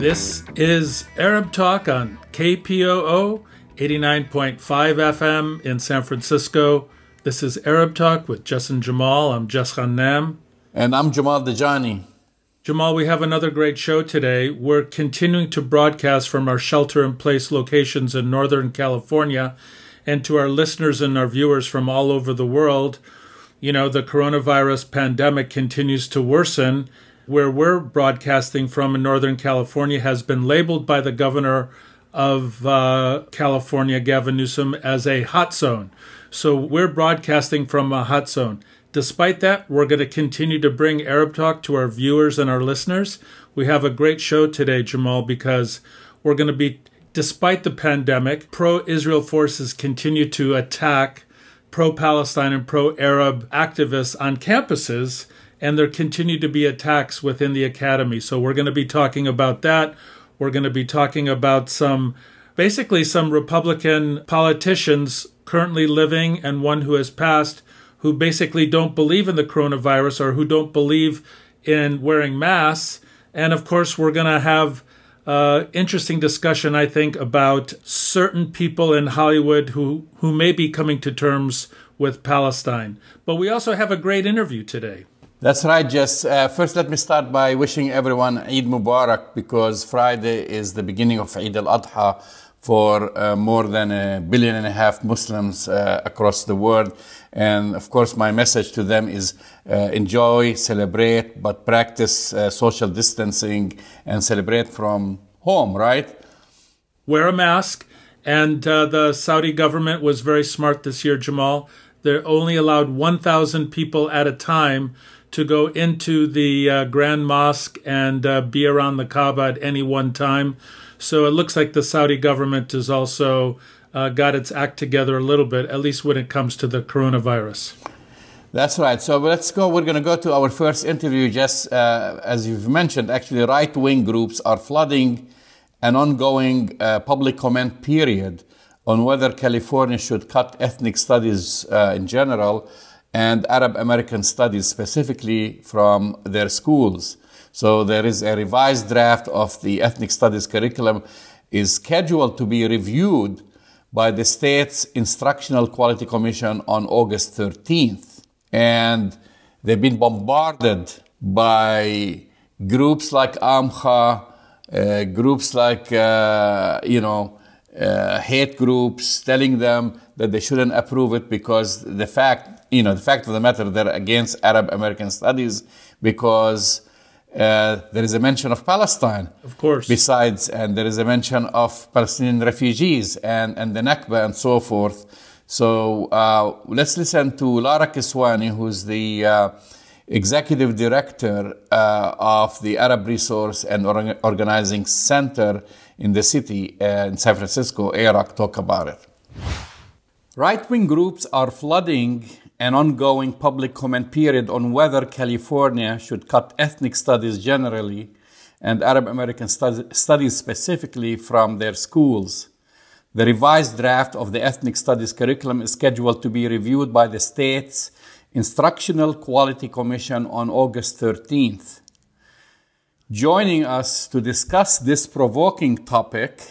This is Arab Talk on KPOO 89.5 FM in San Francisco. This is Arab Talk with Justin Jamal. I'm Jess Ghannam. And I'm Jamal Dajani. Jamal, we have another great show today. We're continuing to broadcast from our shelter in place locations in Northern California. And to our listeners and our viewers from all over the world, you know, the coronavirus pandemic continues to worsen where we're broadcasting from in Northern California has been labeled by the governor of uh, California, Gavin Newsom, as a hot zone. So we're broadcasting from a hot zone. Despite that, we're going to continue to bring Arab Talk to our viewers and our listeners. We have a great show today, Jamal, because we're going to be, despite the pandemic, pro Israel forces continue to attack pro Palestine and pro Arab activists on campuses and there continue to be attacks within the academy. So we're going to be talking about that. We're going to be talking about some, basically, some Republican politicians currently living and one who has passed who basically don't believe in the coronavirus or who don't believe in wearing masks. And of course, we're going to have uh, interesting discussion, I think, about certain people in Hollywood who, who may be coming to terms with Palestine. But we also have a great interview today. That's right, Jess. Uh, first, let me start by wishing everyone Eid Mubarak because Friday is the beginning of Eid al Adha for uh, more than a billion and a half Muslims uh, across the world. And of course, my message to them is uh, enjoy, celebrate, but practice uh, social distancing and celebrate from home, right? Wear a mask. And uh, the Saudi government was very smart this year, Jamal. They're only allowed 1,000 people at a time to go into the uh, Grand Mosque and uh, be around the Kaaba at any one time. So it looks like the Saudi government has also uh, got its act together a little bit, at least when it comes to the coronavirus. That's right. So let's go. We're going to go to our first interview. Just uh, as you've mentioned, actually, right wing groups are flooding an ongoing uh, public comment period on whether California should cut ethnic studies uh, in general and Arab American studies specifically from their schools. So there is a revised draft of the ethnic studies curriculum is scheduled to be reviewed by the state's instructional quality commission on August 13th. And they've been bombarded by groups like AMCHA, uh, groups like, uh, you know, uh, hate groups telling them that they shouldn't approve it because the fact, you know, the fact of the matter, they're against Arab American studies because uh, there is a mention of Palestine. Of course. Besides, and there is a mention of Palestinian refugees and, and the Nakba and so forth. So uh, let's listen to Lara Kiswani, who's the uh, executive director uh, of the Arab Resource and Organizing Center in the city uh, in San Francisco, AROC, talk about it. Right wing groups are flooding an ongoing public comment period on whether California should cut ethnic studies generally and Arab American studies specifically from their schools. The revised draft of the ethnic studies curriculum is scheduled to be reviewed by the state's Instructional Quality Commission on August 13th. Joining us to discuss this provoking topic,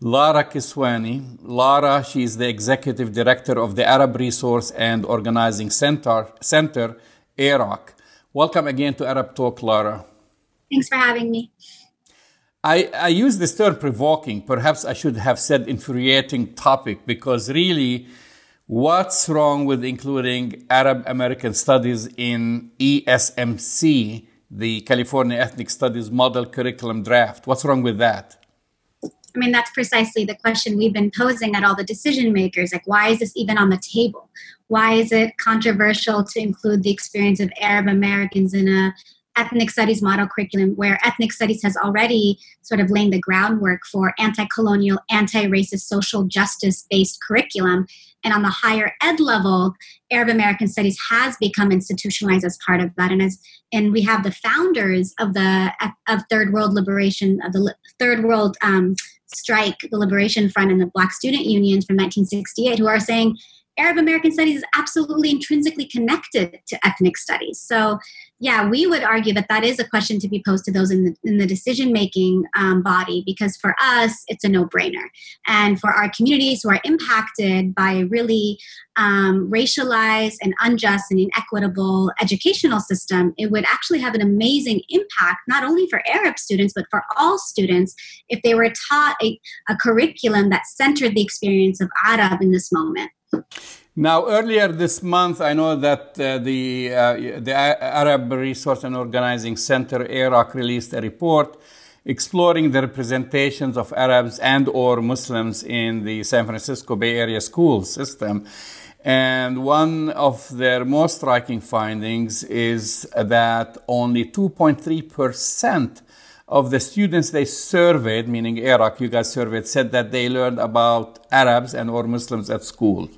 Lara Kiswani. Lara, she is the executive director of the Arab Resource and Organizing Center, Center AROC. Welcome again to Arab Talk, Lara. Thanks for having me. I, I use this term provoking. Perhaps I should have said infuriating topic because really, what's wrong with including Arab American studies in ESMC the California Ethnic Studies Model Curriculum Draft. What's wrong with that? I mean, that's precisely the question we've been posing at all the decision makers. Like, why is this even on the table? Why is it controversial to include the experience of Arab Americans in a ethnic studies model curriculum where ethnic studies has already sort of laid the groundwork for anti-colonial anti-racist social justice based curriculum and on the higher ed level arab american studies has become institutionalized as part of that and as and we have the founders of the of third world liberation of the third world um, strike the liberation front and the black student unions from 1968 who are saying Arab American studies is absolutely intrinsically connected to ethnic studies. So yeah, we would argue that that is a question to be posed to those in the, in the decision making um, body because for us, it's a no brainer. And for our communities who are impacted by really um, racialized and unjust and inequitable educational system, it would actually have an amazing impact, not only for Arab students, but for all students if they were taught a, a curriculum that centered the experience of Arab in this moment. Now, earlier this month, I know that uh, the, uh, the Arab Resource and Organizing Center, AROC, released a report exploring the representations of Arabs and or Muslims in the San Francisco Bay Area school system. And one of their most striking findings is that only 2.3% of the students they surveyed, meaning AROC, you guys surveyed, said that they learned about Arabs and or Muslims at school.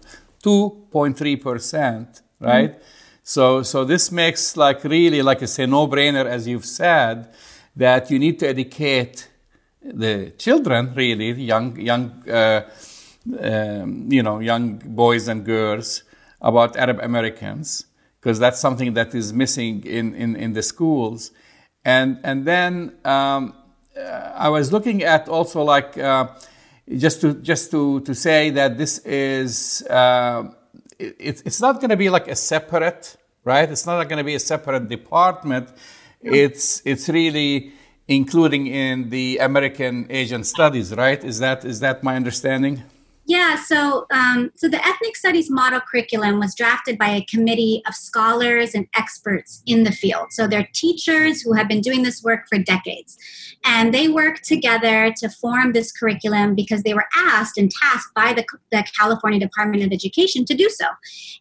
2.3%, right? Mm-hmm. So, so this makes like really, like I say, no-brainer, as you've said, that you need to educate the children, really, young, young, uh, um, you know, young boys and girls about Arab Americans, because that's something that is missing in, in, in the schools. And, and then um, uh, I was looking at also like, uh, just to just to to say that this is uh, it, it's not going to be like a separate right? It's not going to be a separate department. It's it's really including in the american asian studies right? Is that is that my understanding yeah, so um, so the ethnic studies model curriculum was drafted by a committee of scholars and experts in the field. So they're teachers who have been doing this work for decades, and they worked together to form this curriculum because they were asked and tasked by the, the California Department of Education to do so.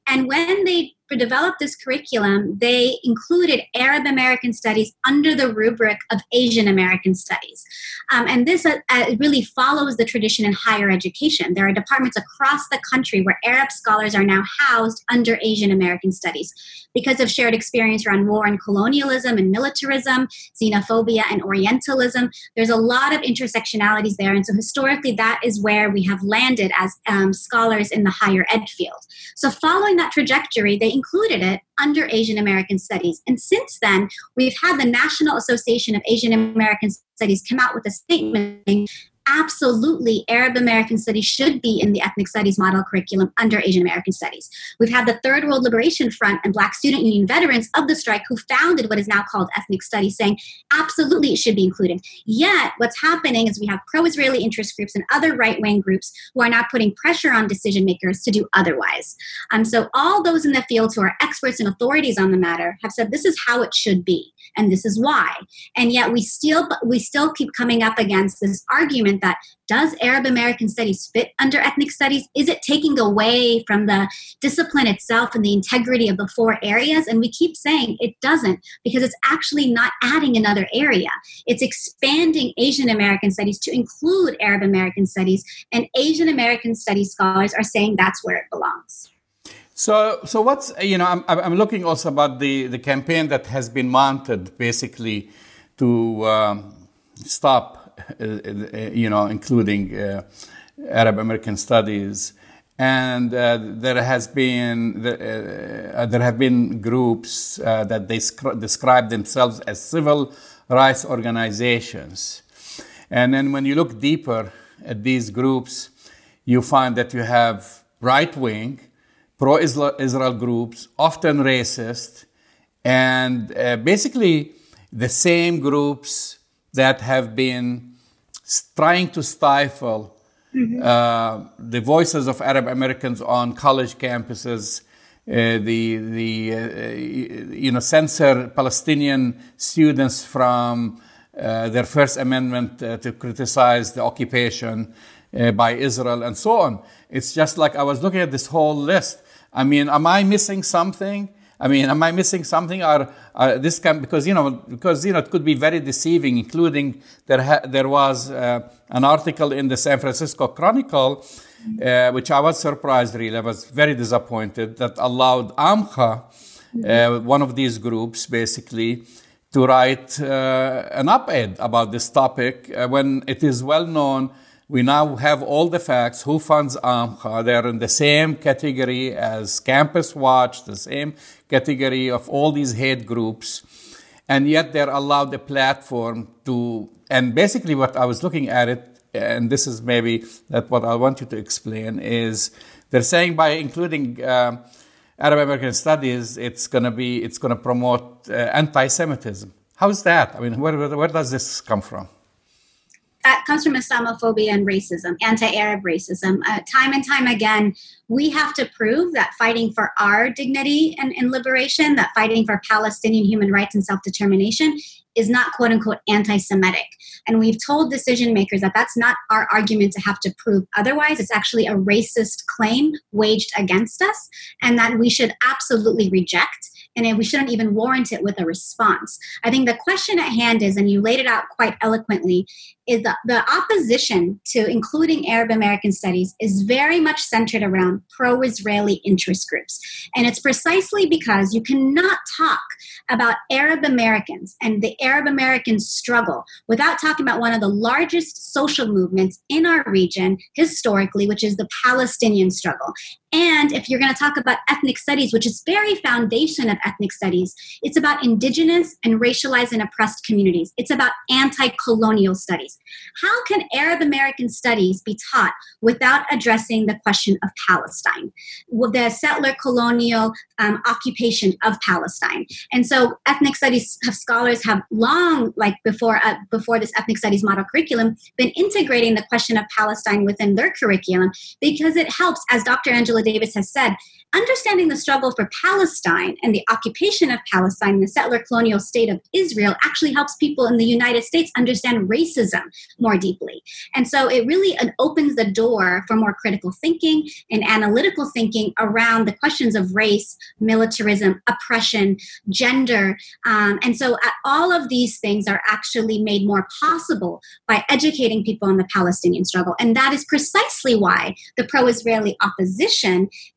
And when they develop this curriculum, they included Arab American studies under the rubric of Asian American studies. Um, and this uh, uh, really follows the tradition in higher education. There are departments across the country where Arab scholars are now housed under Asian American studies because of shared experience around war and colonialism and militarism, xenophobia and Orientalism. There's a lot of intersectionalities there. And so historically, that is where we have landed as um, scholars in the higher ed field. So following that trajectory, they included it under Asian American Studies. And since then, we've had the National Association of Asian American Studies come out with a statement absolutely Arab American studies should be in the ethnic studies model curriculum under Asian American studies. We've had the Third World Liberation Front and Black Student Union veterans of the strike who founded what is now called ethnic studies saying absolutely it should be included. Yet, what's happening is we have pro Israeli interest groups and other right wing groups who are now putting pressure on decision makers to do otherwise. Um, so, all those in the field who are experts and authorities on the matter have said this is how it should be and this is why. And yet, we still, we still keep coming up against this argument that does Arab American studies fit under ethnic studies? Is it taking away from the discipline itself and the integrity of the four areas? And we keep saying it doesn't because it's actually not adding another area. It's expanding Asian American studies to include Arab American studies, and Asian American studies scholars are saying that's where it belongs. So, so what's you know, I'm, I'm looking also about the the campaign that has been mounted basically to um, stop you know, including uh, Arab American studies. And uh, there has been uh, there have been groups that they describe themselves as civil rights organizations. And then when you look deeper at these groups, you find that you have right wing, pro Israel groups, often racist, and uh, basically the same groups that have been trying to stifle mm-hmm. uh, the voices of Arab Americans on college campuses. Uh, the the uh, you know censor Palestinian students from uh, their First Amendment uh, to criticize the occupation uh, by Israel and so on. It's just like I was looking at this whole list. I mean, am I missing something? I mean, am I missing something? Or this can because you know because you know it could be very deceiving. Including there ha- there was uh, an article in the San Francisco Chronicle, uh, which I was surprised. Really, I was very disappointed that allowed Amcha, uh, one of these groups, basically to write uh, an op-ed about this topic uh, when it is well known we now have all the facts. Who funds AMCHA? They're in the same category as Campus Watch, the same category of all these hate groups. And yet they're allowed a platform to, and basically what I was looking at it, and this is maybe that what I want you to explain is they're saying by including uh, Arab American studies, it's going to be, it's going to promote uh, anti-Semitism. How's that? I mean, where, where does this come from? That comes from Islamophobia and racism, anti Arab racism. Uh, time and time again, we have to prove that fighting for our dignity and, and liberation, that fighting for Palestinian human rights and self determination is not quote unquote anti Semitic. And we've told decision makers that that's not our argument to have to prove otherwise. It's actually a racist claim waged against us, and that we should absolutely reject and we shouldn't even warrant it with a response. I think the question at hand is, and you laid it out quite eloquently, is the, the opposition to including Arab American studies is very much centered around pro Israeli interest groups. And it's precisely because you cannot talk about Arab Americans and the Arab American struggle without talking about one of the largest social movements in our region historically, which is the Palestinian struggle. And if you're going to talk about ethnic studies, which is very foundation of ethnic studies, it's about indigenous and racialized and oppressed communities. It's about anti-colonial studies. How can Arab American studies be taught without addressing the question of Palestine, the settler colonial um, occupation of Palestine? And so, ethnic studies have scholars have long, like before uh, before this ethnic studies model curriculum, been integrating the question of Palestine within their curriculum because it helps, as Dr. Angela Davis has said, understanding the struggle for Palestine and the occupation of Palestine, the settler colonial state of Israel, actually helps people in the United States understand racism more deeply. And so it really opens the door for more critical thinking and analytical thinking around the questions of race, militarism, oppression, gender. Um, and so uh, all of these things are actually made more possible by educating people on the Palestinian struggle. And that is precisely why the pro Israeli opposition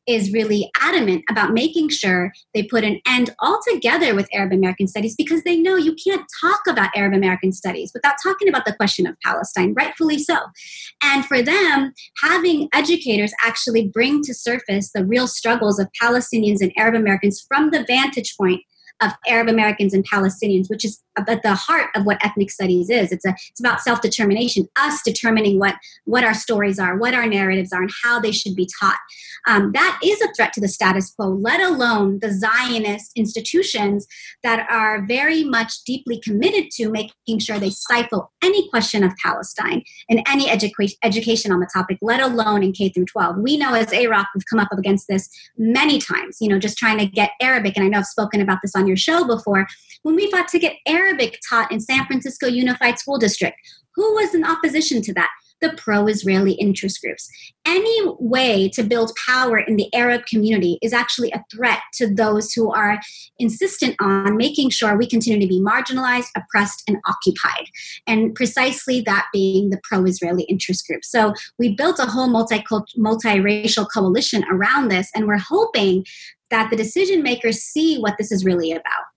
is really adamant about making sure they put an end altogether with Arab American studies because they know you can't talk about Arab American studies without talking about the question of Palestine, rightfully so. And for them, having educators actually bring to surface the real struggles of Palestinians and Arab Americans from the vantage point of Arab Americans and Palestinians, which is at the heart of what ethnic studies is. It's a it's about self determination, us determining what what our stories are, what our narratives are, and how they should be taught. Um, that is a threat to the status quo. Let alone the Zionist institutions that are very much deeply committed to making sure they stifle any question of Palestine and any education education on the topic. Let alone in K through 12. We know as AROC we've come up against this many times. You know, just trying to get Arabic, and I know I've spoken about this on your show before. When we fought to get Arabic taught in San Francisco Unified School District, who was in opposition to that? The pro Israeli interest groups. Any way to build power in the Arab community is actually a threat to those who are insistent on making sure we continue to be marginalized, oppressed, and occupied. And precisely that being the pro Israeli interest group. So we built a whole multi multiracial coalition around this, and we're hoping that the decision makers see what this is really about.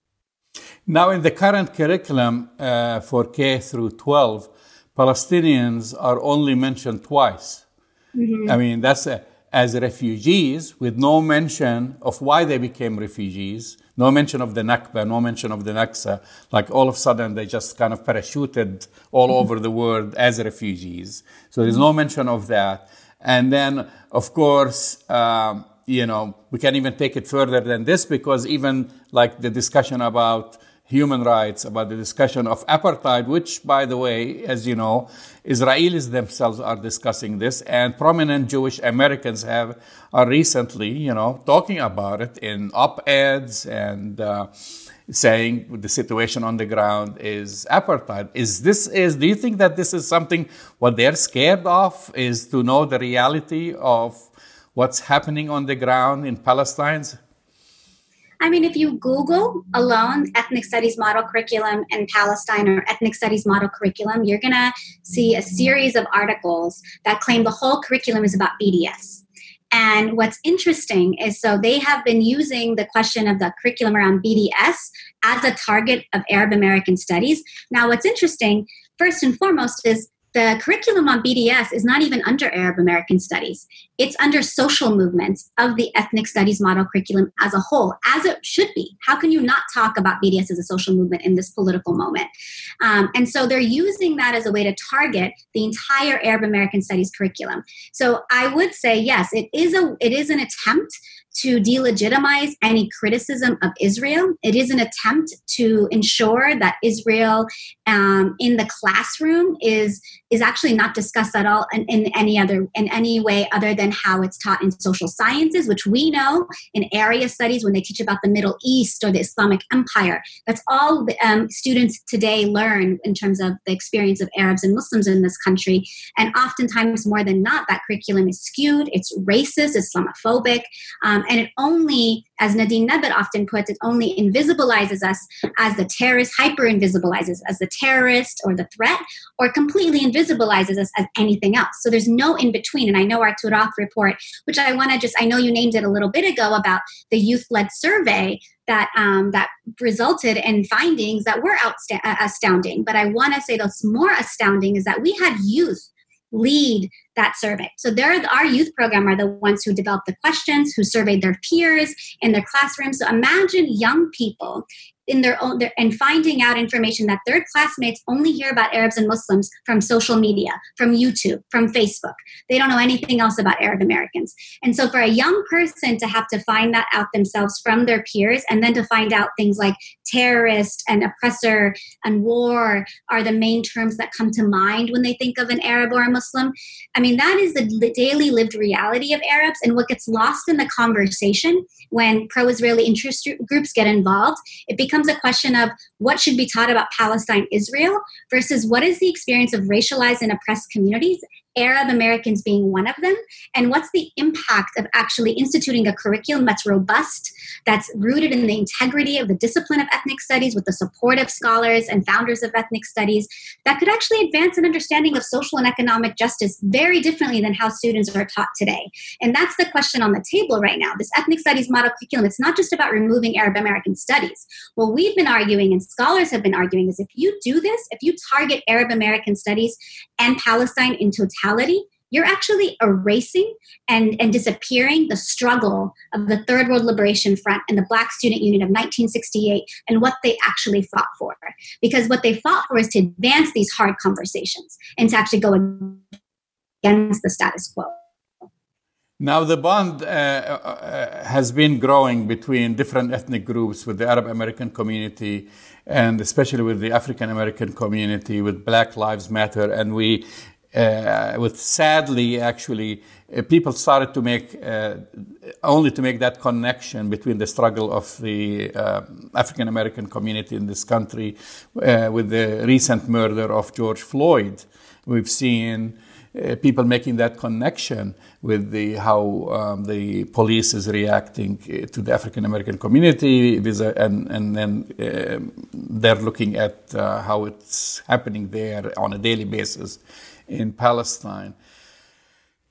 Now, in the current curriculum uh, for K through 12, Palestinians are only mentioned twice. Mm-hmm. I mean, that's a, as refugees with no mention of why they became refugees, no mention of the Nakba, no mention of the Naksa. Like all of a sudden, they just kind of parachuted all mm-hmm. over the world as refugees. So there's no mention of that. And then, of course, um, you know, we can even take it further than this because even like the discussion about human rights, about the discussion of apartheid, which, by the way, as you know, Israelis themselves are discussing this, and prominent Jewish Americans have are recently, you know, talking about it in op-eds and uh, saying the situation on the ground is apartheid. Is this is? Do you think that this is something what they're scared of? Is to know the reality of what's happening on the ground in Palestine? I mean, if you Google alone ethnic studies model curriculum in Palestine or ethnic studies model curriculum, you're going to see a series of articles that claim the whole curriculum is about BDS. And what's interesting is so they have been using the question of the curriculum around BDS as a target of Arab American studies. Now, what's interesting, first and foremost, is the curriculum on BDS is not even under Arab American studies. It's under social movements of the ethnic studies model curriculum as a whole, as it should be. How can you not talk about BDS as a social movement in this political moment? Um, and so they're using that as a way to target the entire Arab American studies curriculum. So I would say yes, it is a it is an attempt to delegitimize any criticism of Israel. It is an attempt to ensure that Israel um, in the classroom is is actually not discussed at all in, in, any other in any way other than how it's taught in social sciences, which we know in area studies when they teach about the Middle East or the Islamic Empire. That's all um, students today learn in terms of the experience of Arabs and Muslims in this country. And oftentimes, more than not, that curriculum is skewed. It's racist, Islamophobic, um, and it only, as Nadine Naber often puts, it only invisibilizes us as the terrorist, hyper invisibilizes as the terrorist or the threat, or completely invisibilizes us as anything else. So there's no in between. And I know Turath report, which I want to just, I know you named it a little bit ago about the youth led survey that um, that resulted in findings that were outsta- astounding. But I want to say that's more astounding is that we had youth lead that survey. So they're our youth program are the ones who developed the questions, who surveyed their peers in their classrooms. So imagine young people in their own their, and finding out information that their classmates only hear about Arabs and Muslims from social media, from YouTube, from Facebook. They don't know anything else about Arab Americans. And so for a young person to have to find that out themselves from their peers and then to find out things like terrorist and oppressor and war are the main terms that come to mind when they think of an Arab or a Muslim. I mean, that is the daily lived reality of Arabs and what gets lost in the conversation when pro-Israeli interest groups get involved, it becomes becomes a question of what should be taught about Palestine Israel versus what is the experience of racialized and oppressed communities Arab Americans being one of them? And what's the impact of actually instituting a curriculum that's robust, that's rooted in the integrity of the discipline of ethnic studies with the support of scholars and founders of ethnic studies that could actually advance an understanding of social and economic justice very differently than how students are taught today? And that's the question on the table right now. This ethnic studies model curriculum, it's not just about removing Arab American studies. What we've been arguing and scholars have been arguing is if you do this, if you target Arab American studies and Palestine in totality, mortality, you're actually erasing and, and disappearing the struggle of the Third World Liberation Front and the Black Student Union of 1968 and what they actually fought for. Because what they fought for is to advance these hard conversations and to actually go against the status quo. Now, the bond uh, uh, has been growing between different ethnic groups with the Arab American community and especially with the African American community, with Black Lives Matter. And we uh, with sadly actually uh, people started to make uh, only to make that connection between the struggle of the uh, African American community in this country uh, with the recent murder of George Floyd. We've seen uh, people making that connection with the how um, the police is reacting to the African American community, and and then they're looking at how it's happening there on a daily basis in Palestine.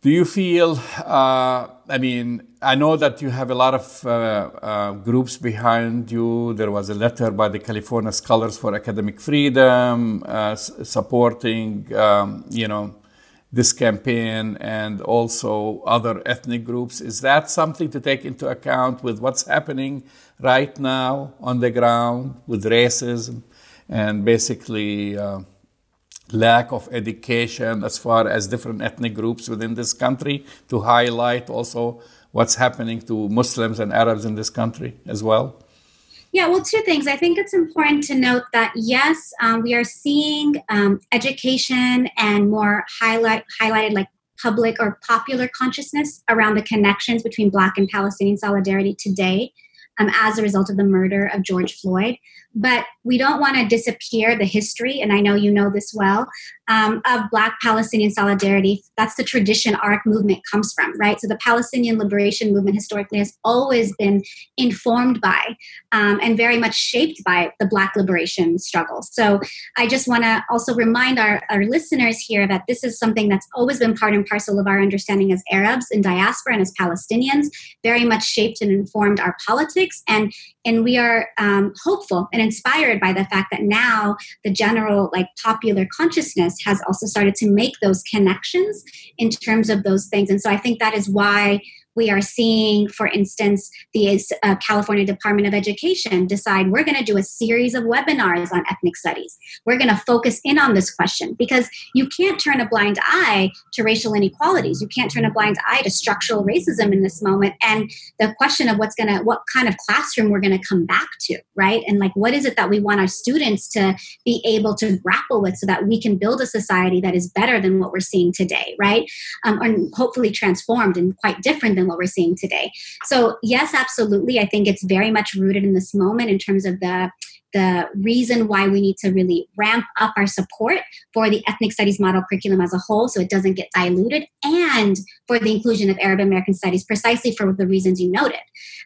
Do you feel, uh, I mean, I know that you have a lot of uh, uh, groups behind you. There was a letter by the California Scholars for Academic Freedom uh, supporting, um, you know, this campaign and also other ethnic groups. Is that something to take into account with what's happening right now on the ground with racism and basically uh, lack of education as far as different ethnic groups within this country to highlight also what's happening to Muslims and Arabs in this country as well? Yeah, well, two things. I think it's important to note that yes, um, we are seeing um, education and more highlight highlighted like public or popular consciousness around the connections between Black and Palestinian solidarity today um, as a result of the murder of George Floyd. But we don't want to disappear the history, and I know you know this well, um, of Black Palestinian solidarity. That's the tradition our movement comes from, right? So the Palestinian liberation movement historically has always been informed by um, and very much shaped by the Black liberation struggle. So I just want to also remind our, our listeners here that this is something that's always been part and parcel of our understanding as Arabs in diaspora and as Palestinians, very much shaped and informed our politics. And and we are um, hopeful and inspired by the fact that now the general like popular consciousness has also started to make those connections in terms of those things. And so i think that is why we are seeing, for instance, the uh, California Department of Education decide we're going to do a series of webinars on ethnic studies. We're going to focus in on this question because you can't turn a blind eye to racial inequalities. You can't turn a blind eye to structural racism in this moment. And the question of what's going to, what kind of classroom we're going to come back to, right? And like, what is it that we want our students to be able to grapple with so that we can build a society that is better than what we're seeing today, right? Um, and hopefully transformed and quite different than what we're seeing today. So, yes, absolutely. I think it's very much rooted in this moment in terms of the the reason why we need to really ramp up our support for the ethnic studies model curriculum as a whole so it doesn't get diluted and for the inclusion of arab american studies precisely for the reasons you noted.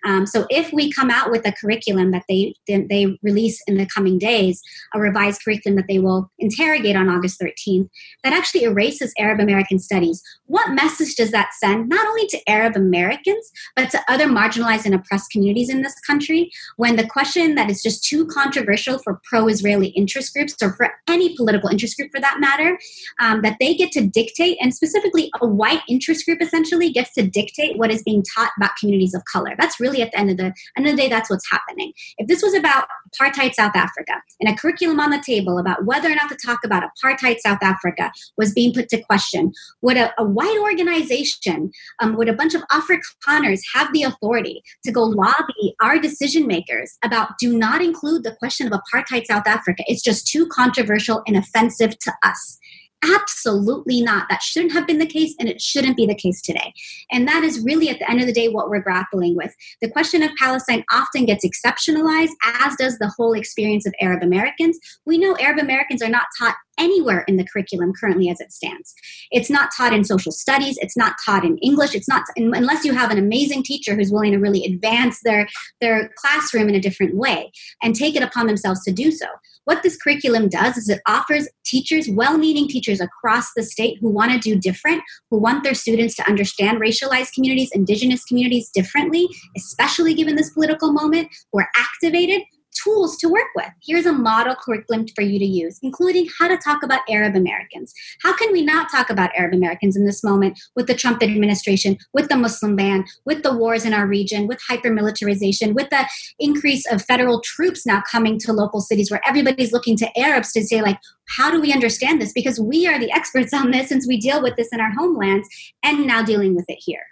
Um, so if we come out with a curriculum that they they release in the coming days a revised curriculum that they will interrogate on august 13th that actually erases arab american studies. What message does that send not only to arab americans but to other marginalized and oppressed communities in this country when the question that is just too controversial controversial for pro Israeli interest groups or for any political interest group for that matter, um, that they get to dictate, and specifically a white interest group essentially gets to dictate what is being taught about communities of color. That's really at the end of the end of the day, that's what's happening. If this was about apartheid South Africa and a curriculum on the table about whether or not to talk about apartheid South Africa was being put to question, would a, a white organization, um, would a bunch of Afrikaners have the authority to go lobby our decision makers about do not include the question question of apartheid South Africa. It's just too controversial and offensive to us. Absolutely not. That shouldn't have been the case, and it shouldn't be the case today. And that is really, at the end of the day, what we're grappling with. The question of Palestine often gets exceptionalized, as does the whole experience of Arab Americans. We know Arab Americans are not taught anywhere in the curriculum currently as it stands. It's not taught in social studies, it's not taught in English, it's not unless you have an amazing teacher who's willing to really advance their their classroom in a different way and take it upon themselves to do so. What this curriculum does is it offers teachers, well-meaning teachers across the state who want to do different, who want their students to understand racialized communities, indigenous communities differently, especially given this political moment, who are activated tools to work with. Here's a model curriculum for you to use, including how to talk about Arab Americans. How can we not talk about Arab Americans in this moment with the Trump administration, with the Muslim ban, with the wars in our region, with hypermilitarization, with the increase of federal troops now coming to local cities where everybody's looking to Arabs to say, like, how do we understand this? Because we are the experts on this since we deal with this in our homelands and now dealing with it here.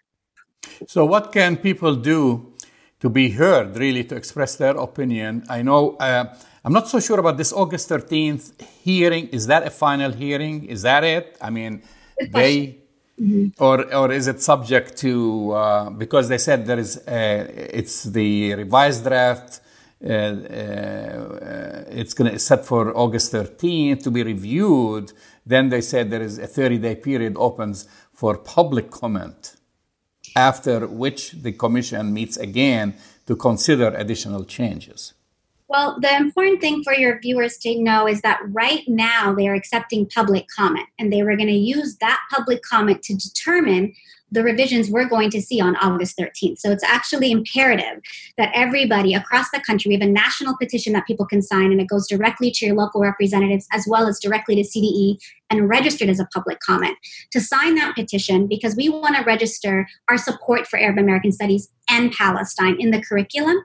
So, what can people do to be heard, really, to express their opinion. I know uh, I'm not so sure about this August 13th hearing. Is that a final hearing? Is that it? I mean, they. Mm-hmm. Or, or is it subject to uh, because they said there is a, it's the revised draft uh, uh, it's going to set for August 13th to be reviewed. Then they said there is a 30 day period opens for public comment after which the Commission meets again to consider additional changes? Well, the important thing for your viewers to know is that right now they are accepting public comment, and they were going to use that public comment to determine the revisions we're going to see on August 13th. So it's actually imperative that everybody across the country, we have a national petition that people can sign, and it goes directly to your local representatives as well as directly to CDE and registered as a public comment to sign that petition because we want to register our support for Arab American Studies and Palestine in the curriculum.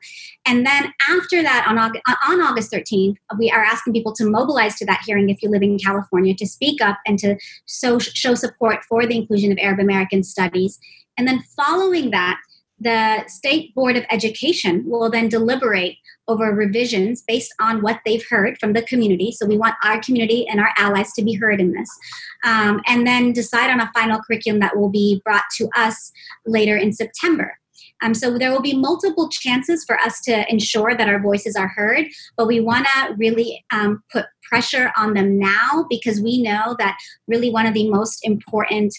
And then after that, on August, on August 13th, we are asking people to mobilize to that hearing if you live in California to speak up and to show, show support for the inclusion of Arab American Studies. And then following that, the State Board of Education will then deliberate over revisions based on what they've heard from the community. So we want our community and our allies to be heard in this. Um, and then decide on a final curriculum that will be brought to us later in September. Um, so there will be multiple chances for us to ensure that our voices are heard, but we want to really um, put pressure on them now because we know that really one of the most important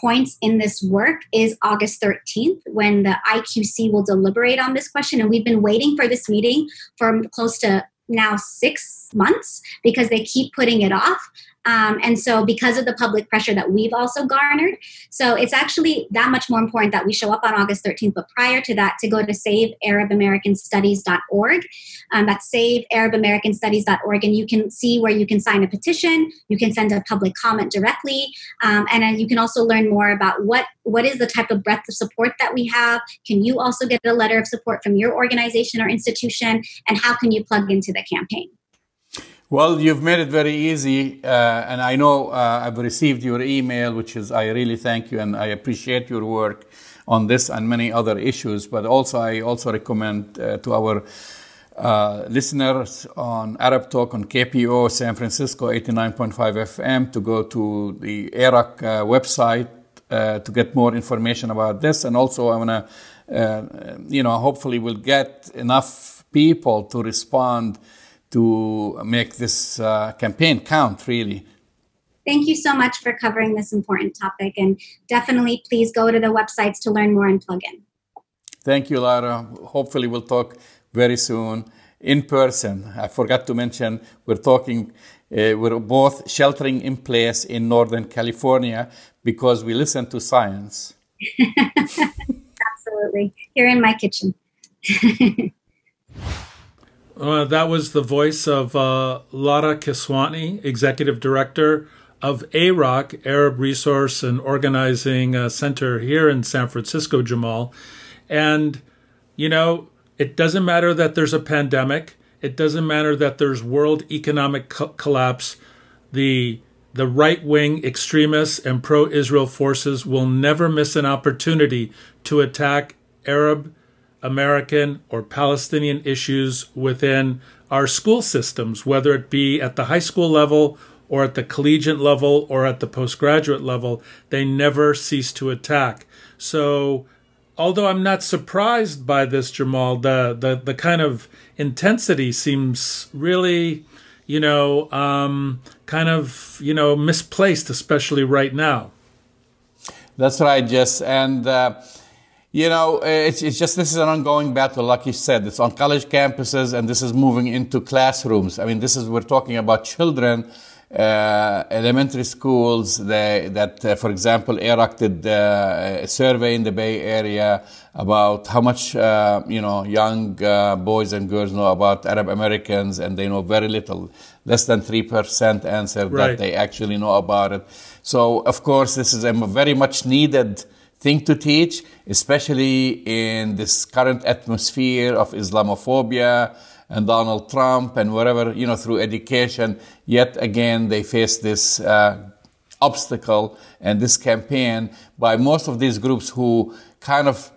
points in this work is August 13th when the IQC will deliberate on this question. And we've been waiting for this meeting for close to now six months because they keep putting it off. Um, and so, because of the public pressure that we've also garnered, so it's actually that much more important that we show up on August 13th. But prior to that, to go to savearabamericanstudies.org. Um, that's savearabamericanstudies.org, and you can see where you can sign a petition. You can send a public comment directly, um, and then you can also learn more about what what is the type of breadth of support that we have. Can you also get a letter of support from your organization or institution, and how can you plug into the campaign? Well, you've made it very easy, uh, and I know uh, I've received your email, which is I really thank you and I appreciate your work on this and many other issues. But also, I also recommend uh, to our uh, listeners on Arab Talk on KPOO San Francisco 89.5 FM to go to the AROC uh, website uh, to get more information about this. And also, I want to, you know, hopefully, we'll get enough people to respond to make this uh, campaign count, really. Thank you so much for covering this important topic. And definitely, please go to the websites to learn more and plug in. Thank you, Lara. Hopefully, we'll talk very soon in person. I forgot to mention we're talking, uh, we're both sheltering in place in Northern California because we listen to science. Absolutely. Here in my kitchen. Uh, that was the voice of uh, Lara Kiswani, Executive Director of AROC, Arab Resource and Organizing uh, Center here in San Francisco, Jamal. And, you know, it doesn't matter that there's a pandemic, it doesn't matter that there's world economic co- collapse. The the right wing extremists and pro Israel forces will never miss an opportunity to attack Arab American or Palestinian issues within our school systems, whether it be at the high school level or at the collegiate level or at the postgraduate level, they never cease to attack. So, although I'm not surprised by this, Jamal, the the, the kind of intensity seems really, you know, um, kind of you know misplaced, especially right now. That's right, Jess, and. Uh you know, it's, it's just this is an ongoing battle, like you said. It's on college campuses, and this is moving into classrooms. I mean, this is we're talking about children, uh, elementary schools. They, that, uh, for example, AROC did uh, a survey in the Bay Area about how much uh, you know young uh, boys and girls know about Arab Americans, and they know very little. Less than three percent answered right. that they actually know about it. So, of course, this is a very much needed thing to teach, especially in this current atmosphere of Islamophobia and Donald Trump and whatever, you know, through education. Yet again, they face this uh, obstacle and this campaign by most of these groups who kind of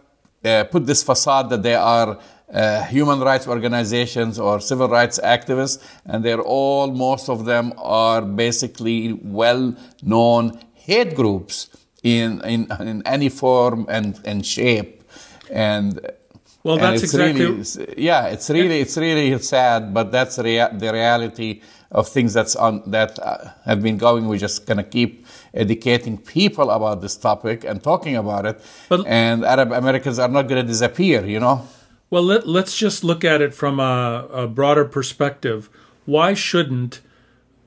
uh, put this facade that they are uh, human rights organizations or civil rights activists, and they're all, most of them are basically well known hate groups in in, in any form and, and shape. And well and that's exactly really, yeah it's really it's really sad but that's rea- the reality of things that's on that uh, have been going. We're just going to keep educating people about this topic and talking about it. But, and arab americans are not going to disappear you know? Well let, let's just look at it from a, a broader perspective. Why shouldn't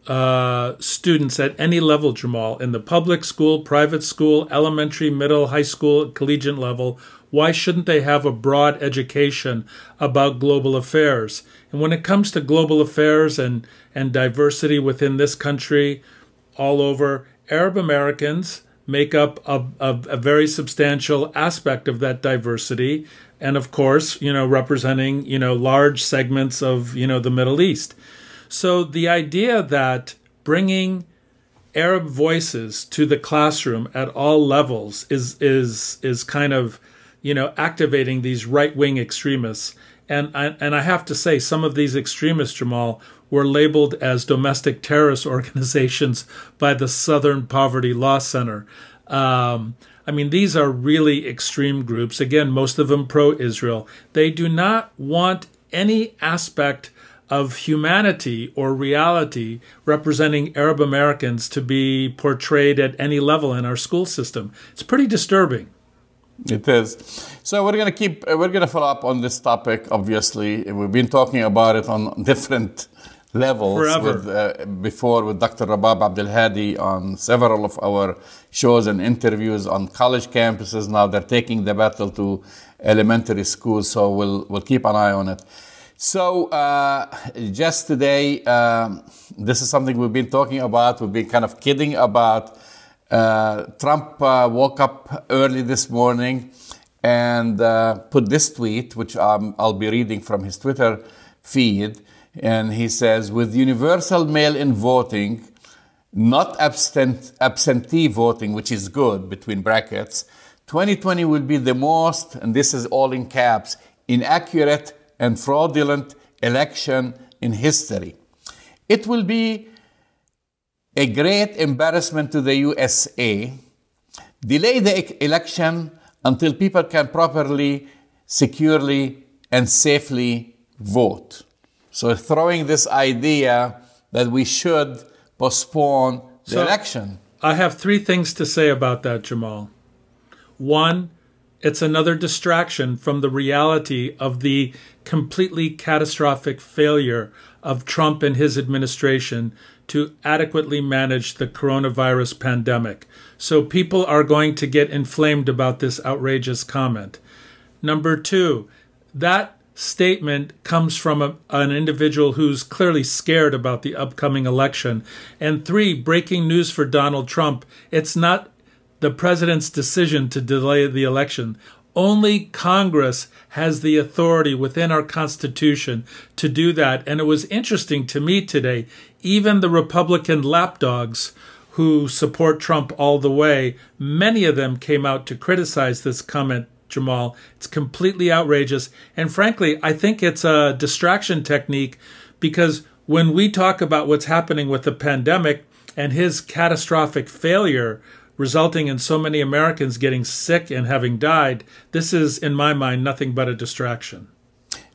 uh, students at any level, Jamal, in the public school, private school, elementary, middle, high school, collegiate level, why shouldn't they have a broad education about global affairs? And when it comes to global affairs and, and diversity within this country, all over, Arab Americans make up a, a, a very substantial aspect of that diversity. And of course, you know, representing, you know, large segments of, you know, the Middle East. So the idea that bringing Arab voices to the classroom at all levels is is is kind of you know activating these right wing extremists. And I, and I have to say, some of these extremists, Jamal, were labeled as domestic terrorist organizations by the Southern Poverty Law Center. Um, I mean, these are really extreme groups. Again, most of them pro Israel. They do not want any aspect of humanity or reality representing Arab Americans to be portrayed at any level in our school system. It's pretty disturbing. It is. So we're going to keep, we're going to follow up on this topic, obviously. We've been talking about it on different levels with uh, before with Dr. Rabab Abdulhadi on several of our shows and interviews on college campuses. Now they're taking the battle to elementary schools, so we'll we'll keep an eye on it. So uh, just today, um, this is something we've been talking about. We've been kind of kidding about. Uh, Trump uh, woke up early this morning and uh, put this tweet, which um, I'll be reading from his Twitter feed. And he says, with universal mail in voting, not abstent, absentee voting, which is good, between brackets, 2020 will be the most, and this is all in caps, inaccurate and fraudulent election in history. It will be a great embarrassment to the USA. Delay the election until people can properly, securely, and safely vote. So, throwing this idea that we should postpone the So- election. I have three things to say about that, Jamal. One, it's another distraction from the reality of the completely catastrophic failure of Trump and his administration to adequately manage the coronavirus pandemic. So people are going to get inflamed about this outrageous comment. Number two, that statement comes from a, an individual who's clearly scared about the upcoming election. And three, breaking news for Donald Trump it's not the president's decision to delay the election. Only Congress has the authority within our Constitution to do that. And it was interesting to me today, even the Republican lapdogs who support Trump all the way, many of them came out to criticize this comment, Jamal. It's completely outrageous. And frankly, I think it's a distraction technique because when we talk about what's happening with the pandemic and his catastrophic failure, resulting in so many Americans getting sick and having died, this is, in my mind, nothing but a distraction.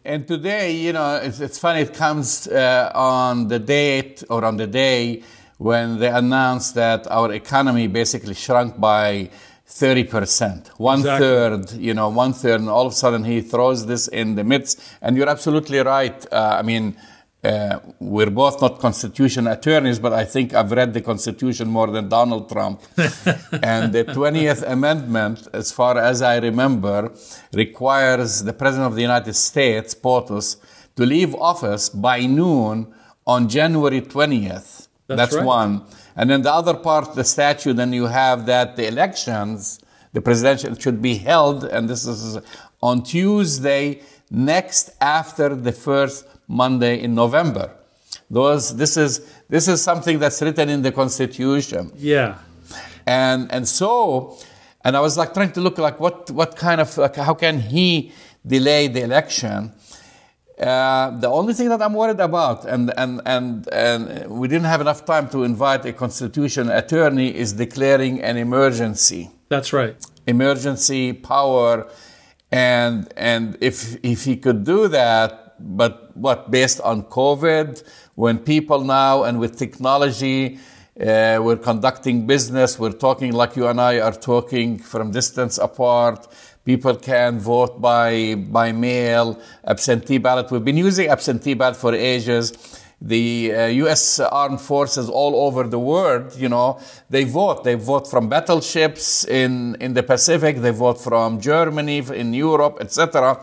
And today, you know, it's, it's funny, it comes uh, on the date or on the day when they announced that our economy basically shrunk by 30%, one Exactly. third, you know, one third, and all of a sudden he throws this in the midst. And you're absolutely right. Uh, I mean, uh, we're both not constitution attorneys, but I think I've read the constitution more than Donald Trump. and the 20th Amendment, as far as I remember, requires the President of the United States, POTUS, to leave office by noon on January 20th. That's right. one. And then the other part, the statute, then you have that the elections, the presidential, should be held, and this is on Tuesday next after the first Monday in November. Those, this is this is something that's written in the Constitution, Yeah. and and so, and I was like trying to look like what what kind of like how can he delay the election? Uh, the only thing that I'm worried about, and, and, and, and we didn't have enough time to invite a constitution attorney, is declaring an emergency. That's right. Emergency power. And, and if, if he could do that, but what, based on COVID, when people now and with technology, uh, we're conducting business, we're talking like you and I are talking from distance apart. People can vote by by mail, absentee ballot. We've been using absentee ballot for ages. The uh, U.S. armed forces all over the world, you know, they vote. They vote from battleships in in the Pacific. They vote from Germany, in Europe, etc.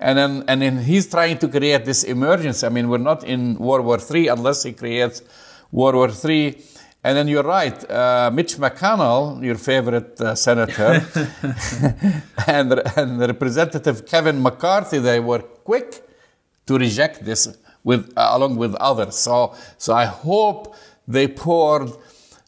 And then and then he's trying to create this emergency. I mean, we're not in World War III unless he creates World War III. And then you're right, uh, Mitch McConnell, your favorite uh, senator, and, and Representative Kevin McCarthy, they were quick to reject this with uh, along with others. So, so I hope they poured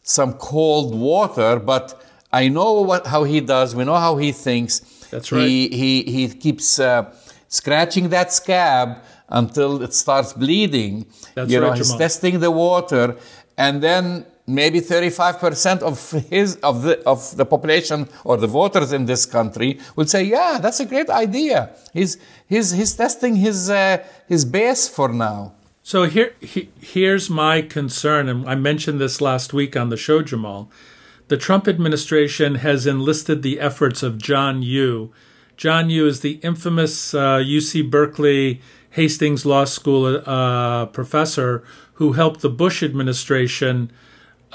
some cold water. But I know what how he does. We know how he thinks. That's right. He he he keeps uh, scratching that scab until it starts bleeding. That's you know, right, he's Jamal. testing the water, and then maybe 35% of his of the of the population or the voters in this country will say, "Yeah, that's a great idea." He's he's he's testing his uh, his base for now. So here, he, here's my concern, and I mentioned this last week on the show, Jamal. The Trump administration has enlisted the efforts of John Yoo. John Yoo is the infamous uh, UC Berkeley Hastings Law School uh, professor who helped the Bush administration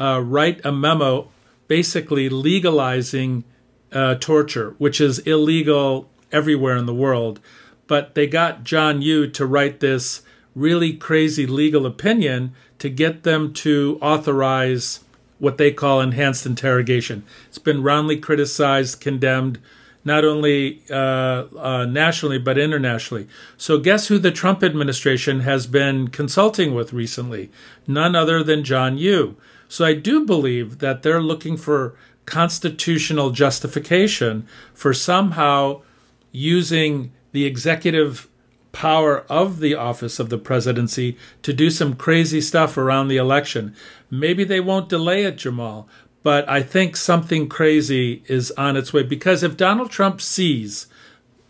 uh, write a memo basically legalizing uh, torture, which is illegal everywhere in the world. But they got John Yoo to write this really crazy legal opinion to get them to authorize what they call enhanced interrogation. It's been roundly criticized, condemned, not only uh, uh, nationally but internationally. So, guess who the Trump administration has been consulting with recently? None other than John Yoo. So, I do believe that they're looking for constitutional justification for somehow using the executive power of the office of the presidency to do some crazy stuff around the election. Maybe they won't delay it, Jamal, but I think something crazy is on its way because if Donald Trump sees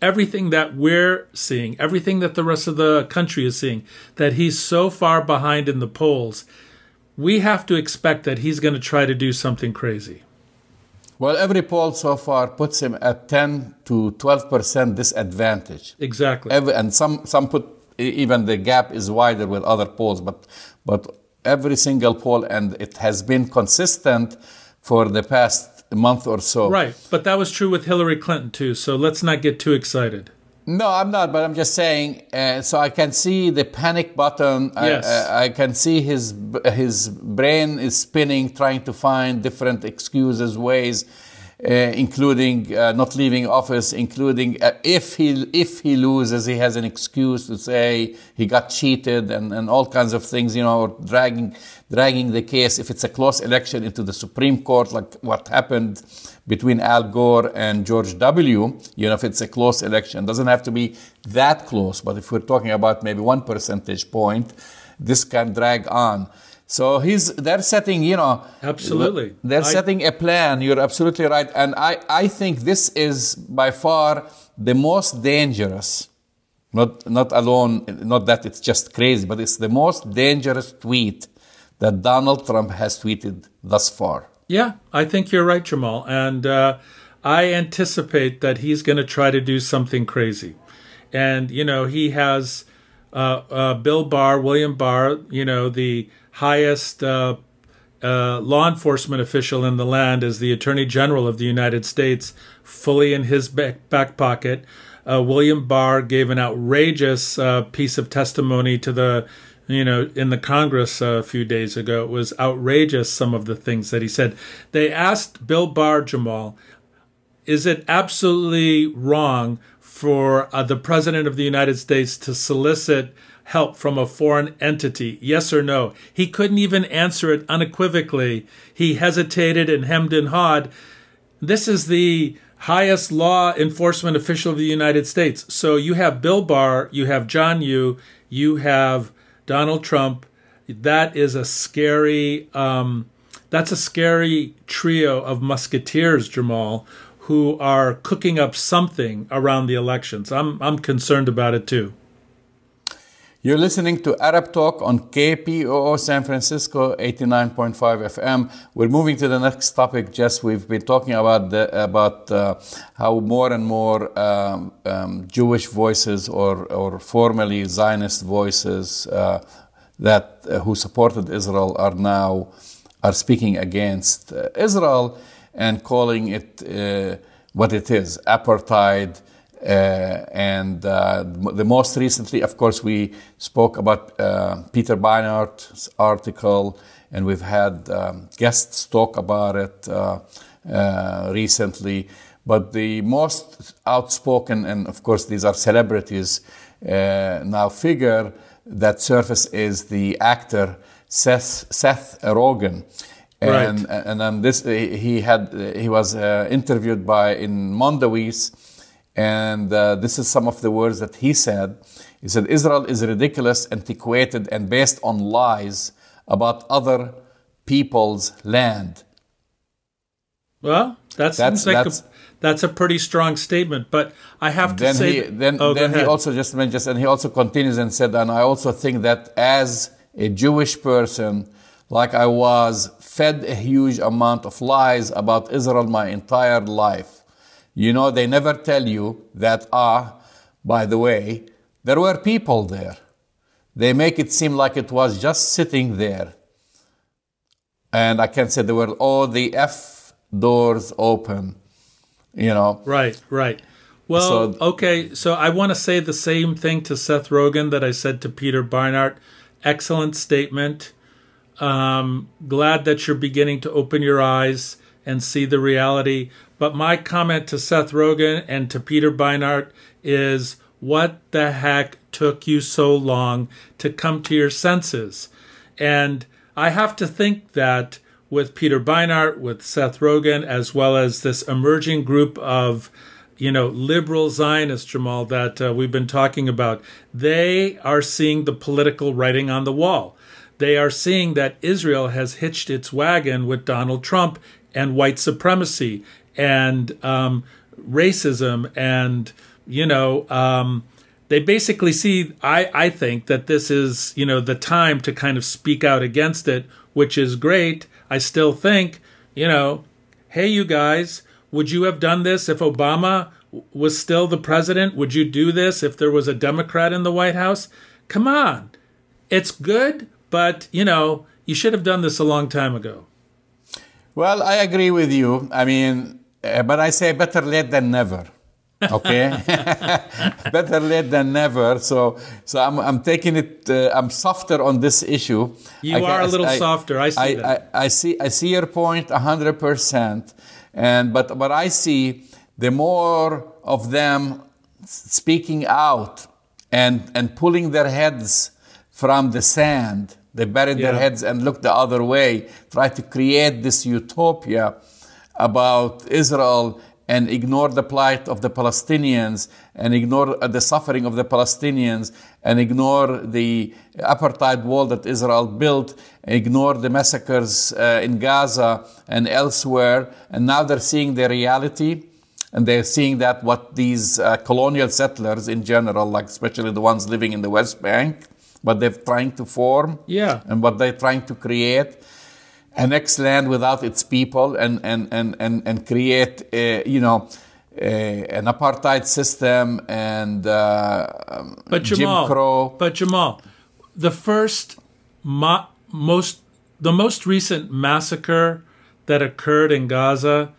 everything that we're seeing, everything that the rest of the country is seeing, that he's so far behind in the polls, we have to expect that he's going to try to do something crazy. Well, every poll so far puts him at 10 to 12 percent disadvantage. Exactly. Every, and some, some put even the gap is wider with other polls, but, but every single poll, and it has been consistent for the past month or so. Right. But that was true with Hillary Clinton, too. So let's not get too excited. No, I'm not, but I'm just saying. Uh, so I can see the panic button. Yes. I, I, can see his his brain is spinning, trying to find different excuses, ways, uh, including uh, not leaving office, including uh, if he if he loses, he has an excuse to say he got cheated and, and all kinds of things. You know, or dragging dragging the case if it's a close election into the Supreme Court, like what happened between Al Gore and George W. You know, if it's a close election, doesn't have to be that close, but if we're talking about maybe one percentage point, this can drag on. So he's they're setting, you know, absolutely. They're I, setting a plan. You're absolutely right, and I I think this is by far the most dangerous. Not not alone, not that it's just crazy, but it's the most dangerous tweet that Donald Trump has tweeted thus far. Yeah, I think you're right, Jamal. And uh, I anticipate that he's going to try to do something crazy. And, you know, he has uh, uh, Bill Barr, William Barr, you know, the highest uh, uh, law enforcement official in the land is the Attorney General of the United States, fully in his back, back pocket. Uh, William Barr gave an outrageous piece of testimony to the you know, in the Congress a few days ago. It was outrageous, some of the things that he said. They asked Bill Barr, Jamal, is it absolutely wrong for uh, the President of the United States to solicit help from a foreign entity? Yes or no? He couldn't even answer it unequivocally. He hesitated and hemmed and hawed. This is the highest law enforcement official of the United States. So you have Bill Barr, you have John Yoo, you have Donald Trump, that is a scary um, that's a scary trio of musketeers, Jamal, who are cooking up something around the elections. I'm I'm concerned about it too. You're listening to Arab Talk on KPOO San Francisco 89.5 FM. We're moving to the next topic. Jess, we've been talking about the, about uh, how more and more um, um, Jewish voices or, or formerly Zionist voices uh, that uh, who supported Israel are now are speaking against uh, Israel and calling it uh, what it is, apartheid and uh, the most recently, of course, we spoke about uh, Peter Beinart's article, and we've had um, guests talk about it uh, uh, recently. But the most outspoken, and of course, these are celebrities uh, now, figure that surface is the actor Seth, Seth Rogen. And, right. and then this he had he was interviewed by in Mondoweiss and uh, this is some of the words that he said. He said, Israel is ridiculous, antiquated, and based on lies about other people's land. Well, that seems like that's, a, that's a pretty strong statement, but I have to then say. He, then oh, then he also just mentions, and he also continues and said, and I also think that as a Jewish person, like I was, fed a huge amount of lies about Israel my entire life you know, they never tell you that, ah, by the way, there were people there. they make it seem like it was just sitting there. And I can say there were all the F doors open, you know. Right, right. Well, so, okay, so I want to say the same thing to Seth Rogen that I said to Peter Beinart. Excellent statement. Um, glad that you're beginning to open your eyes and see the reality. But my comment to Seth Rogen and to Peter Beinart is what the heck took you so long to come to your senses? And I have to think that with Peter Beinart, with Seth Rogen, as well as this emerging group of you know, liberal Zionists, Jamal, that uh, we've been talking about, they are seeing the political writing on the wall. They are seeing that Israel has hitched its wagon with Donald Trump and white supremacy and um, racism and you know um, they basically see I, I think that this is you know the time to kind of speak out against it which is great. I still think you know hey you guys would you have done this if obama was still the president? Would you do this if there was a democrat in the white house? Come on. It's good but you know you should have done this a long time ago. Well, I agree with you. I mean, uh, but I say better late than never. Okay, better late than never. So, so I'm, I'm taking it. Uh, I'm softer on this issue. You I, are a little I, softer. I see I, that. I, I see. I see your point hundred percent. And but but I see the more of them speaking out and and pulling their heads from the sand they buried yeah. their heads and look the other way, try to create this utopia about Israel and ignore the plight of the Palestinians and ignore the suffering of the Palestinians and ignore the apartheid wall that Israel built, ignore the massacres uh, in Gaza and elsewhere. And now they're seeing the reality and they're seeing that what these uh, colonial settlers in general, like especially the ones living in the West Bank, what they're trying to form yeah. and what they're trying to create an ex land without its people and, and, and, and, and create, a, you know, a, an apartheid system and uh, but Jamal, Jim Crow. But Jamal, the first, mo- most, the most recent massacre that occurred in Gaza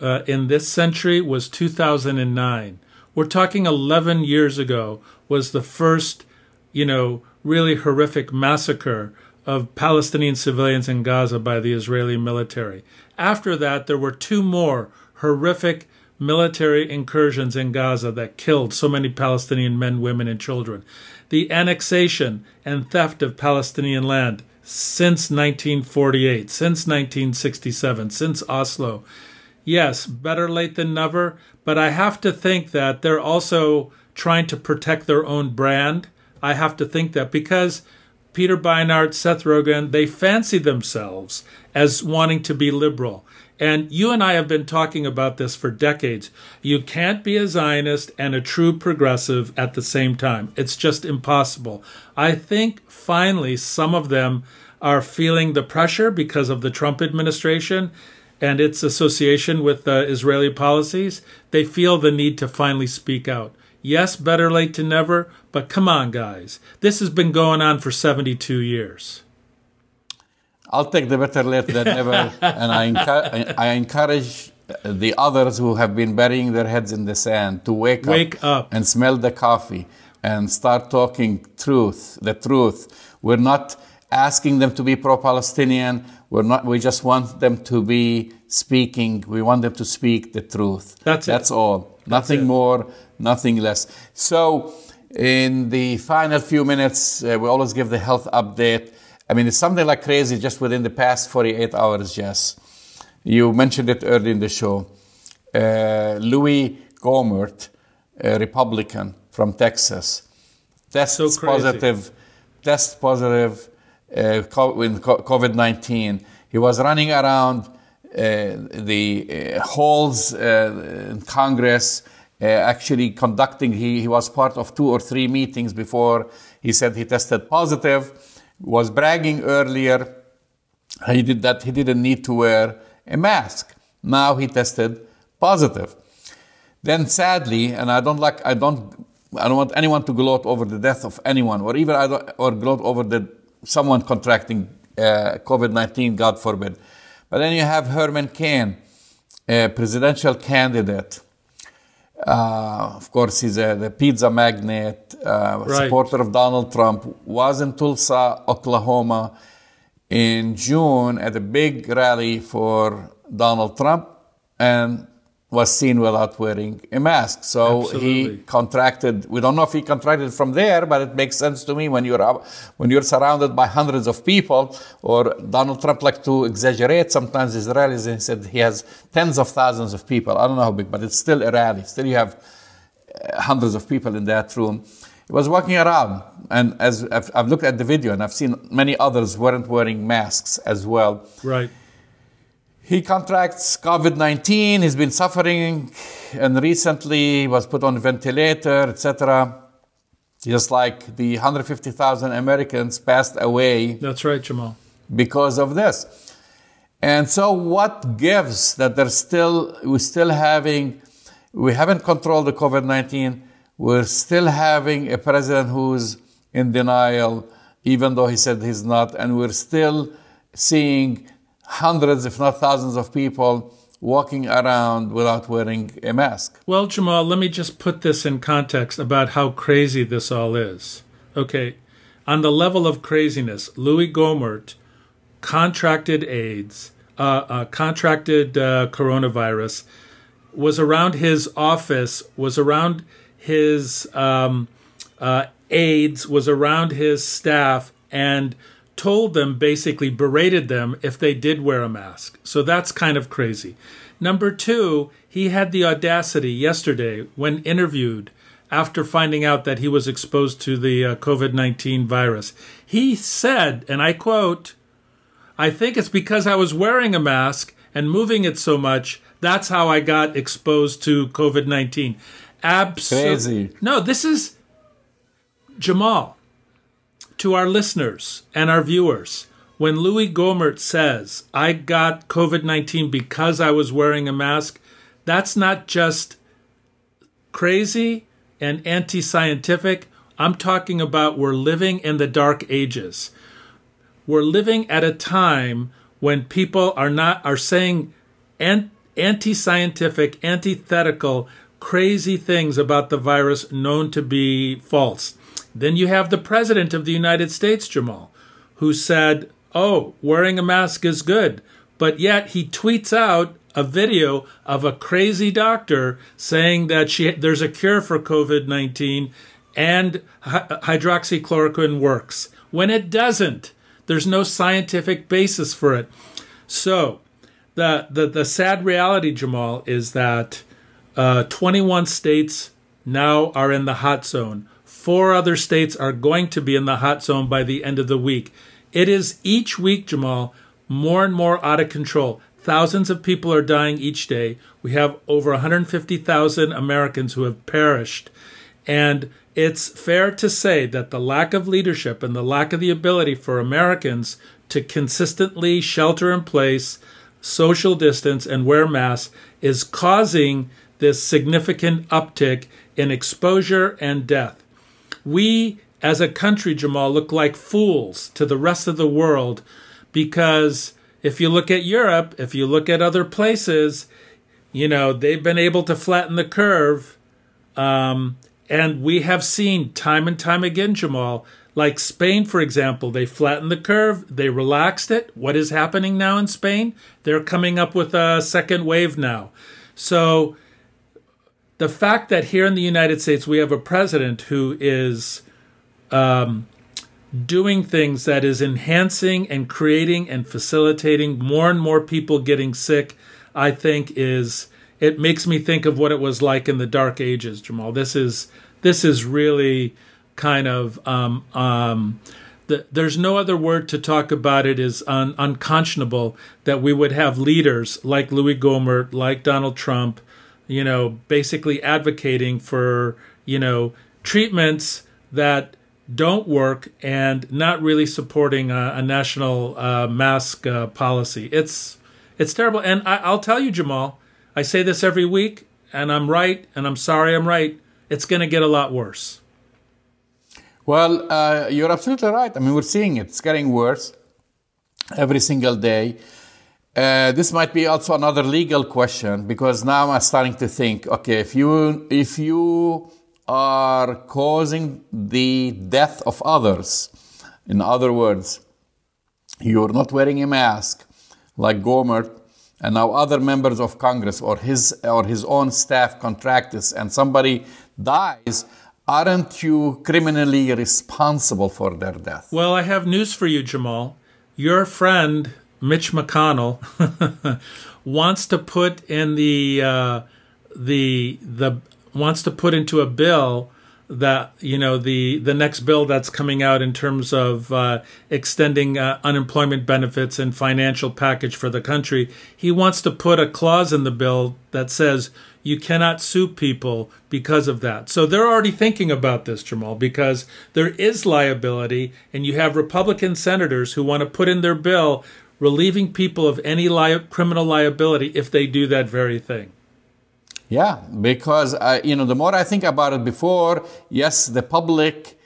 uh, in this century was 2009. We're talking 11 years ago was the first, you know, really horrific massacre of Palestinian civilians in Gaza by the Israeli military. After that, there were two more horrific military incursions in Gaza that killed so many Palestinian men, women, and children. The annexation and theft of Palestinian land since 1948, since 1967, since Oslo. Yes, better late than never, but I have to think that they're also trying to protect their own brand I have to think that because Peter Beinart, Seth Rogen, they fancy themselves as wanting to be liberal. And you and I have been talking about this for decades. You can't be a Zionist and a true progressive at the same time. It's just impossible. I think finally some of them are feeling the pressure because of the Trump administration and its association with uh, Israeli policies. They feel the need to finally speak out. Yes, better late than never, but come on, guys. This has been going on for 72 years. I'll take the better late than never, and I, encu- I encourage the others who have been burying their heads in the sand to wake, wake up, up and smell the coffee and start talking truth, the truth. We're not asking them to be pro-Palestinian. We're not. We just want them to be speaking. We want them to speak the truth. That's it. That's all. That's Nothing it. more nothing less. So, in the final few minutes, uh, we always give the health update. I mean, it's something like crazy just within the past 48 hours, Jess. You mentioned it early in the show. Uh, Louis Gohmert, a Republican from Texas, tests so positive, test positive uh, COVID 19. He was running around the uh, halls uh, in Congress uh, actually conducting, he, he was part of two or three meetings before he said he tested positive, was bragging earlier. He did that, he didn't need to wear a mask. Now he tested positive. Then sadly, and I don't like, I don't I don't want anyone to gloat over the death of anyone, or even I don't, or gloat over the someone contracting uh, COVID nineteen, God forbid. But then you have Herman Cain, a presidential candidate. Uh, of course, he's a the pizza magnate, uh, Right. supporter of Donald Trump. Was in Tulsa, Oklahoma, in June at a big rally for Donald Trump, and was seen without wearing a mask. So Absolutely. he contracted. We don't know if he contracted from there, but it makes sense to me when you're up, when you're surrounded by hundreds of people. Or Donald Trump likes to exaggerate sometimes his rallies, and he said he has tens of thousands of people. I don't know how big, but it's still a rally. Still, you have uh, hundreds of people in that room. He was walking around, and as I've, I've looked at the video, and I've seen many others weren't wearing masks as well. Right. He contracts COVID 19. He's been suffering and recently was put on a ventilator, etc. Just like the 150,000 Americans passed away That's right, Jamal. because of this. And so, what gives that there's still, we're still having, we haven't controlled the COVID 19, we're still having a president who's in denial, even though he said he's not, and we're still seeing hundreds, if not thousands, of people walking around without wearing a mask. Well, Jamal, let me just put this in context about how crazy this all is. Okay, on the level of craziness, Louis Gohmert contracted AIDS, uh, uh, contracted uh, coronavirus, was around his office, was around his um, uh, aides, was around his staff, and told them basically berated them if they did wear a mask. So that's kind of crazy. Number two, he had the audacity yesterday when interviewed after finding out that he was exposed to the uh, COVID 19 virus. He said, and I quote, I think it's because I was wearing a mask and moving it so much. That's how I got exposed to COVID 19. Absolutely. No, this is Jamal. To our listeners and our viewers, when Louis Gohmert says, I got COVID 19 because I was wearing a mask, that's not just crazy and anti scientific. I'm talking about we're living in the dark ages. We're living at a time when people are not are saying anti-scientific antithetical crazy things about the virus known to be false then you have the president of the united states jamal who said oh wearing a mask is good but yet he tweets out a video of a crazy doctor saying that she there's a cure for covid-19 and hydroxychloroquine works when it doesn't there's no scientific basis for it. So, the the, the sad reality, Jamal, is that uh, 21 states now are in the hot zone. Four other states are going to be in the hot zone by the end of the week. It is each week, Jamal, more and more out of control. Thousands of people are dying each day. We have over 150,000 Americans who have perished. And it's fair to say that the lack of leadership and the lack of the ability for Americans to consistently shelter in place, social distance, and wear masks is causing this significant uptick in exposure and death. We, as a country, Jamal, look like fools to the rest of the world because if you look at Europe, if you look at other places, you know, they've been able to flatten the curve. Um, and we have seen time and time again, Jamal, like Spain, for example, they flattened the curve, they relaxed it. What is happening now in Spain? They're coming up with a second wave now. So the fact that here in the United States we have a president who is um, doing things that is enhancing and creating and facilitating more and more people getting sick, I think is it makes me think of what it was like in the dark ages, Jamal. This is this is really kind of um, um, the, there's no other word to talk about it is un, unconscionable that we would have leaders like Louis Gohmert, like Donald Trump, you know, basically advocating for you know treatments that don't work and not really supporting a, a national uh, mask uh, policy. It's it's terrible, and I, I'll tell you, Jamal. I say this every week, and I'm right, and I'm sorry I'm right. it's going to get a lot worse. Well, uh, you're absolutely right. I mean, we're seeing it. It's getting worse every single day. Uh, this might be also another legal question because now I'm starting to think, okay, if you if you are causing the death of others, in other words, you're not wearing a mask, like Gohmert, and now other members of Congress or his or his own staff contract this, and somebody dies. Aren't you criminally responsible for their death? Well, I have news for you, Jamal. Your friend Mitch McConnell wants to put in the uh, the the wants to put into a bill that you know the the next bill that's coming out in terms of uh, extending uh, unemployment benefits and financial package for the country. He wants to put a clause in the bill that says you cannot sue people because of that. So they're already thinking about this, Jamal, because there is liability, and you have Republican senators who want to put in their bill relieving people of any li- criminal liability if they do that very thing. Yeah, because uh, you know the more I think about it before, yes, the public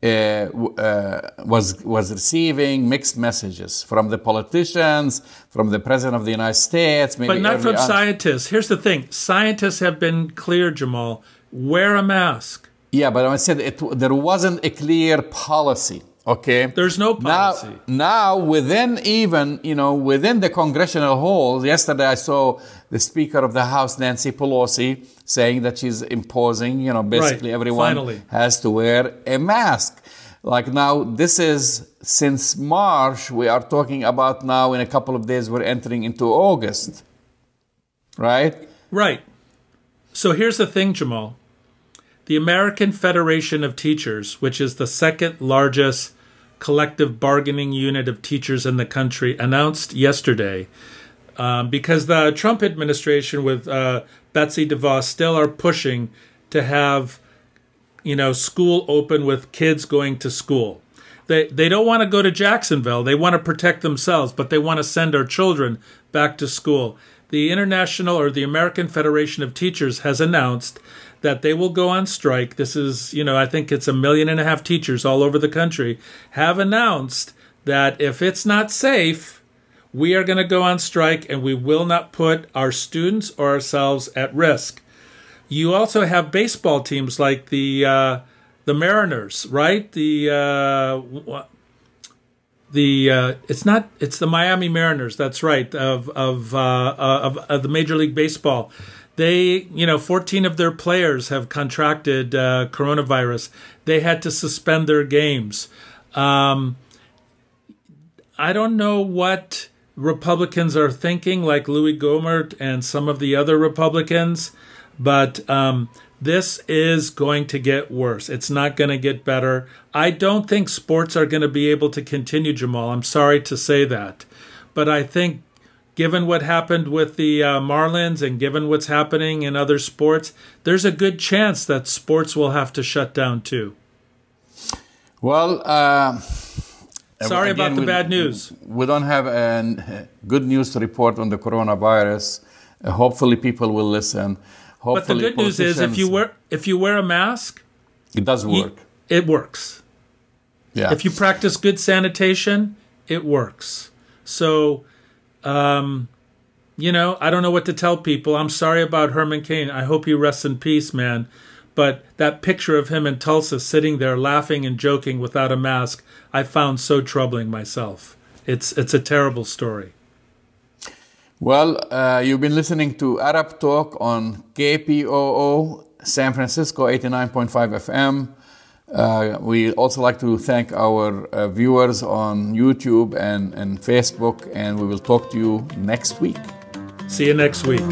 uh, uh, was was receiving mixed messages from the politicians, from the president of the United States, but not from scientists. Here's the thing: scientists have been clear, Jamal. Wear a mask. Yeah, but I said it, there wasn't a clear policy. Okay. There's no policy. Now, now, within even, you know, within the congressional halls, yesterday I saw the Speaker of the House, Nancy Pelosi, saying that she's imposing, you know, basically right. everyone Finally. has to wear a mask. Like now, this is since March, we are talking about now in a couple of days, we're entering into August. Right? Right. So here's the thing, Jamal. The American Federation of Teachers, which is the second largest collective bargaining unit of teachers in the country announced yesterday um, because the Trump administration with uh, Betsy DeVos still are pushing to have you know school open with kids going to school. They they don't want to go to Jacksonville. They want to protect themselves, but they want to send our children back to school. The International or the American Federation of Teachers has announced that they will go on strike. This is, you know, I think it's a million and a half teachers all over the country have announced that if it's not safe, we are going to go on strike and we will not put our students or ourselves at risk. You also have baseball teams like the uh, the Mariners, right? The uh, the uh, it's not it's the Miami Marlins. That's right of of, uh, of of the Major League Baseball they, you know, 14 of their players have contracted uh, coronavirus. They had to suspend their games. Um, I don't know what Republicans are thinking, like Louis Gohmert and some of the other Republicans, but um, this is going to get worse. It's not going to get better. I don't think sports are going to be able to continue, Jamal. I'm sorry to say that. But I think given what happened with the uh, Marlins and given what's happening in other sports, there's a good chance that sports will have to shut down too. Well, uh, sorry again, about the we, bad news. We don't have uh, good news to report on the coronavirus. Uh, hopefully, people will listen. Hopefully, but the good news is, if you wear if you wear a mask, it does work. it works. Yeah. If you practice good sanitation, it works. So um, you know, I don't know what to tell people. I'm sorry about Herman Cain. I hope he rests in peace, man. But that picture of him in Tulsa sitting there laughing and joking without a mask, I found so troubling myself. It's it's a terrible story. Well, uh, you've been listening to Arab Talk on KPOO San Francisco 89.5 FM. Uh, we also like to thank our uh, viewers on YouTube and, and Facebook, and we will talk to you next week. See you next week.